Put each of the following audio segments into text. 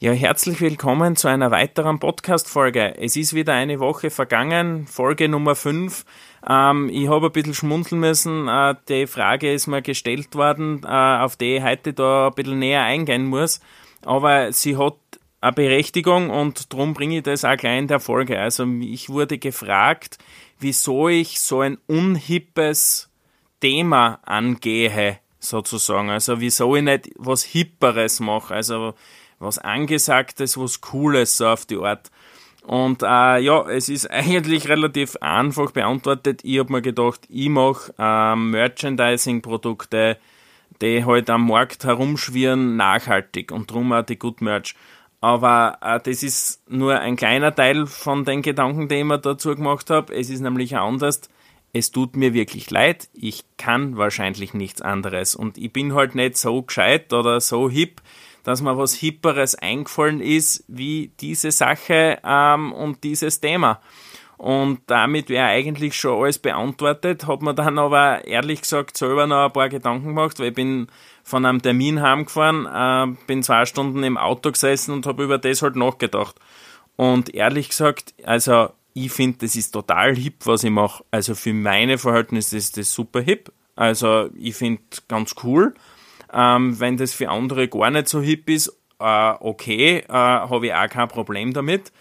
Ja, herzlich willkommen zu einer weiteren Podcast-Folge. Es ist wieder eine Woche vergangen, Folge Nummer 5. Ähm, ich habe ein bisschen schmunzeln müssen. Äh, die Frage ist mir gestellt worden, äh, auf die ich heute da ein bisschen näher eingehen muss. Aber sie hat eine Berechtigung und darum bringe ich das auch gleich in der Folge. Also ich wurde gefragt, wieso ich so ein unhippes Thema angehe, sozusagen. Also wieso ich nicht was Hipperes mache. Also was Angesagtes, was Cooles so auf die Art. Und äh, ja, es ist eigentlich relativ einfach beantwortet. Ich habe mir gedacht, ich mache äh, Merchandising-Produkte, die halt am Markt herumschwirren, nachhaltig und darum auch die Good Merch. Aber äh, das ist nur ein kleiner Teil von den Gedanken, die ich mir dazu gemacht habe. Es ist nämlich anders. Es tut mir wirklich leid. Ich kann wahrscheinlich nichts anderes. Und ich bin halt nicht so gescheit oder so hip, dass mir was Hipperes eingefallen ist wie diese Sache ähm, und dieses Thema. Und damit wäre eigentlich schon alles beantwortet, hat man dann aber ehrlich gesagt selber noch ein paar Gedanken gemacht, weil ich bin von einem Termin heimgefahren, äh, bin zwei Stunden im Auto gesessen und habe über das halt nachgedacht. Und ehrlich gesagt, also ich finde, das ist total hip, was ich mache. Also für meine Verhältnisse ist das super hip. Also ich finde ganz cool. Ähm, wenn das für andere gar nicht so hip ist, äh, okay, äh, habe ich auch kein Problem damit.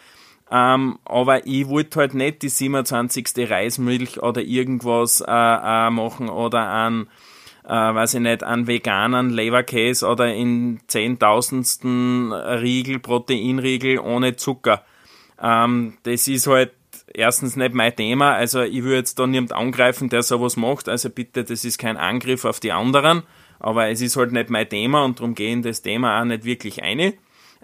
Ähm, aber ich wollte halt nicht die 27. Reismilch oder irgendwas äh, äh, machen oder an, äh, weiß ich nicht, an veganen Leberkäse oder in zehntausendsten Riegel, Proteinriegel ohne Zucker. Ähm, das ist halt erstens nicht mein Thema. Also ich würde jetzt da niemand angreifen, der sowas macht. Also bitte, das ist kein Angriff auf die anderen aber es ist halt nicht mein Thema und darum gehe ich in das Thema auch nicht wirklich ein.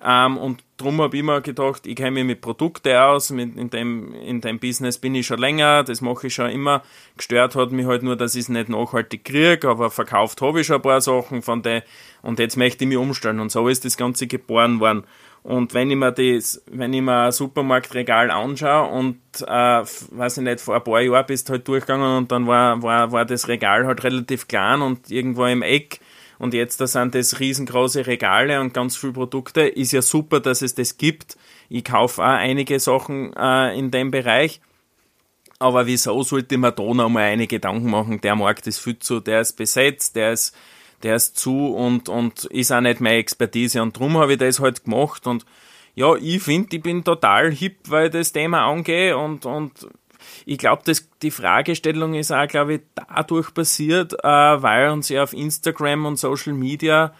Ähm, und darum habe ich mir gedacht, ich kenne mich mit Produkten aus, mit, in, dem, in dem Business bin ich schon länger, das mache ich schon immer. Gestört hat mich halt nur, dass ich es nicht nachhaltig kriege, aber verkauft habe ich schon ein paar Sachen von der und jetzt möchte ich mich umstellen und so ist das Ganze geboren worden. Und wenn ich mir das, wenn ich mir ein Supermarktregal anschaue und, äh, weiß ich nicht, vor ein paar Jahren bist du halt durchgegangen und dann war, war, war das Regal halt relativ klein und irgendwo im Eck und jetzt da sind das riesengroße Regale und ganz viele Produkte. Ist ja super, dass es das gibt. Ich kaufe auch einige Sachen äh, in dem Bereich. Aber wieso sollte man da noch mal eine Gedanken machen? Der Markt ist viel zu, der ist besetzt, der ist der ist zu und, und ist auch nicht meine Expertise. Und darum habe ich das halt gemacht. Und ja, ich finde, ich bin total hip, weil ich das Thema angehe und, und ich glaube, die Fragestellung ist auch, glaube ich, dadurch passiert, äh, weil uns ja auf Instagram und Social Media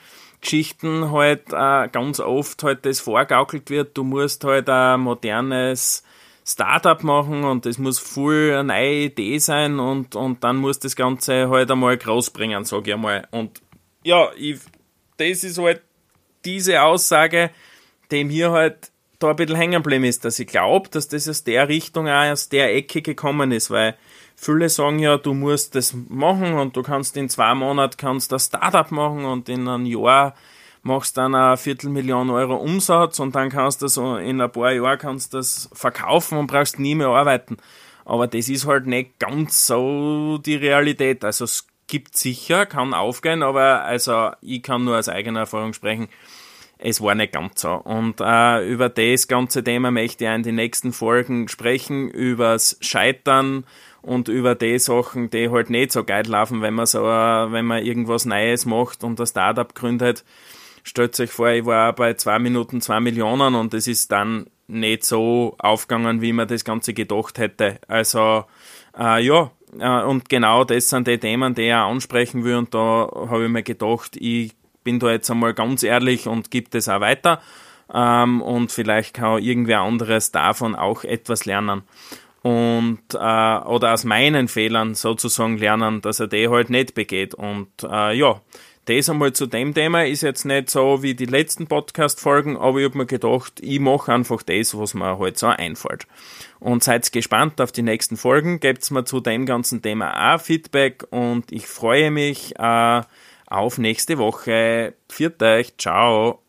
Geschichten halt äh, ganz oft halt das vorgaukelt wird, du musst halt ein modernes Startup machen und das muss voll eine neue Idee sein und, und dann muss das Ganze halt einmal groß bringen, sage ich einmal. Und ja, ich, das ist halt diese Aussage, die mir halt da ein bisschen hängen geblieben ist, dass ich glaube, dass das aus der Richtung auch aus der Ecke gekommen ist, weil viele sagen ja, du musst das machen und du kannst in zwei Monaten kannst das Startup machen und in einem Jahr machst dann eine Viertelmillion Euro Umsatz und dann kannst du so in ein paar Jahren kannst das verkaufen und brauchst nie mehr arbeiten. Aber das ist halt nicht ganz so die Realität. Also es gibt sicher, kann aufgehen, aber also ich kann nur aus eigener Erfahrung sprechen. Es war nicht ganz so. Und äh, über das ganze Thema möchte ich in den nächsten Folgen sprechen, übers Scheitern und über die Sachen, die halt nicht so geil laufen, wenn man so, äh, wenn man irgendwas Neues macht und ein Startup gründet. Stellt euch vor, ich war bei zwei Minuten zwei Millionen und es ist dann nicht so aufgegangen, wie man das Ganze gedacht hätte. Also äh, ja, äh, und genau das sind die Themen, die auch ansprechen will. Und da habe ich mir gedacht, ich bin da jetzt einmal ganz ehrlich und gebe das auch weiter. Ähm, und vielleicht kann irgendwer anderes davon auch etwas lernen. Und äh, oder aus meinen Fehlern sozusagen lernen, dass er die halt nicht begeht. Und äh, ja, das einmal zu dem Thema ist jetzt nicht so wie die letzten Podcast-Folgen, aber ich habe mir gedacht, ich mache einfach das, was mir halt so einfällt. Und seid gespannt auf die nächsten Folgen, gebt mir zu dem ganzen Thema auch Feedback und ich freue mich äh, auf nächste Woche. Viert euch, ciao.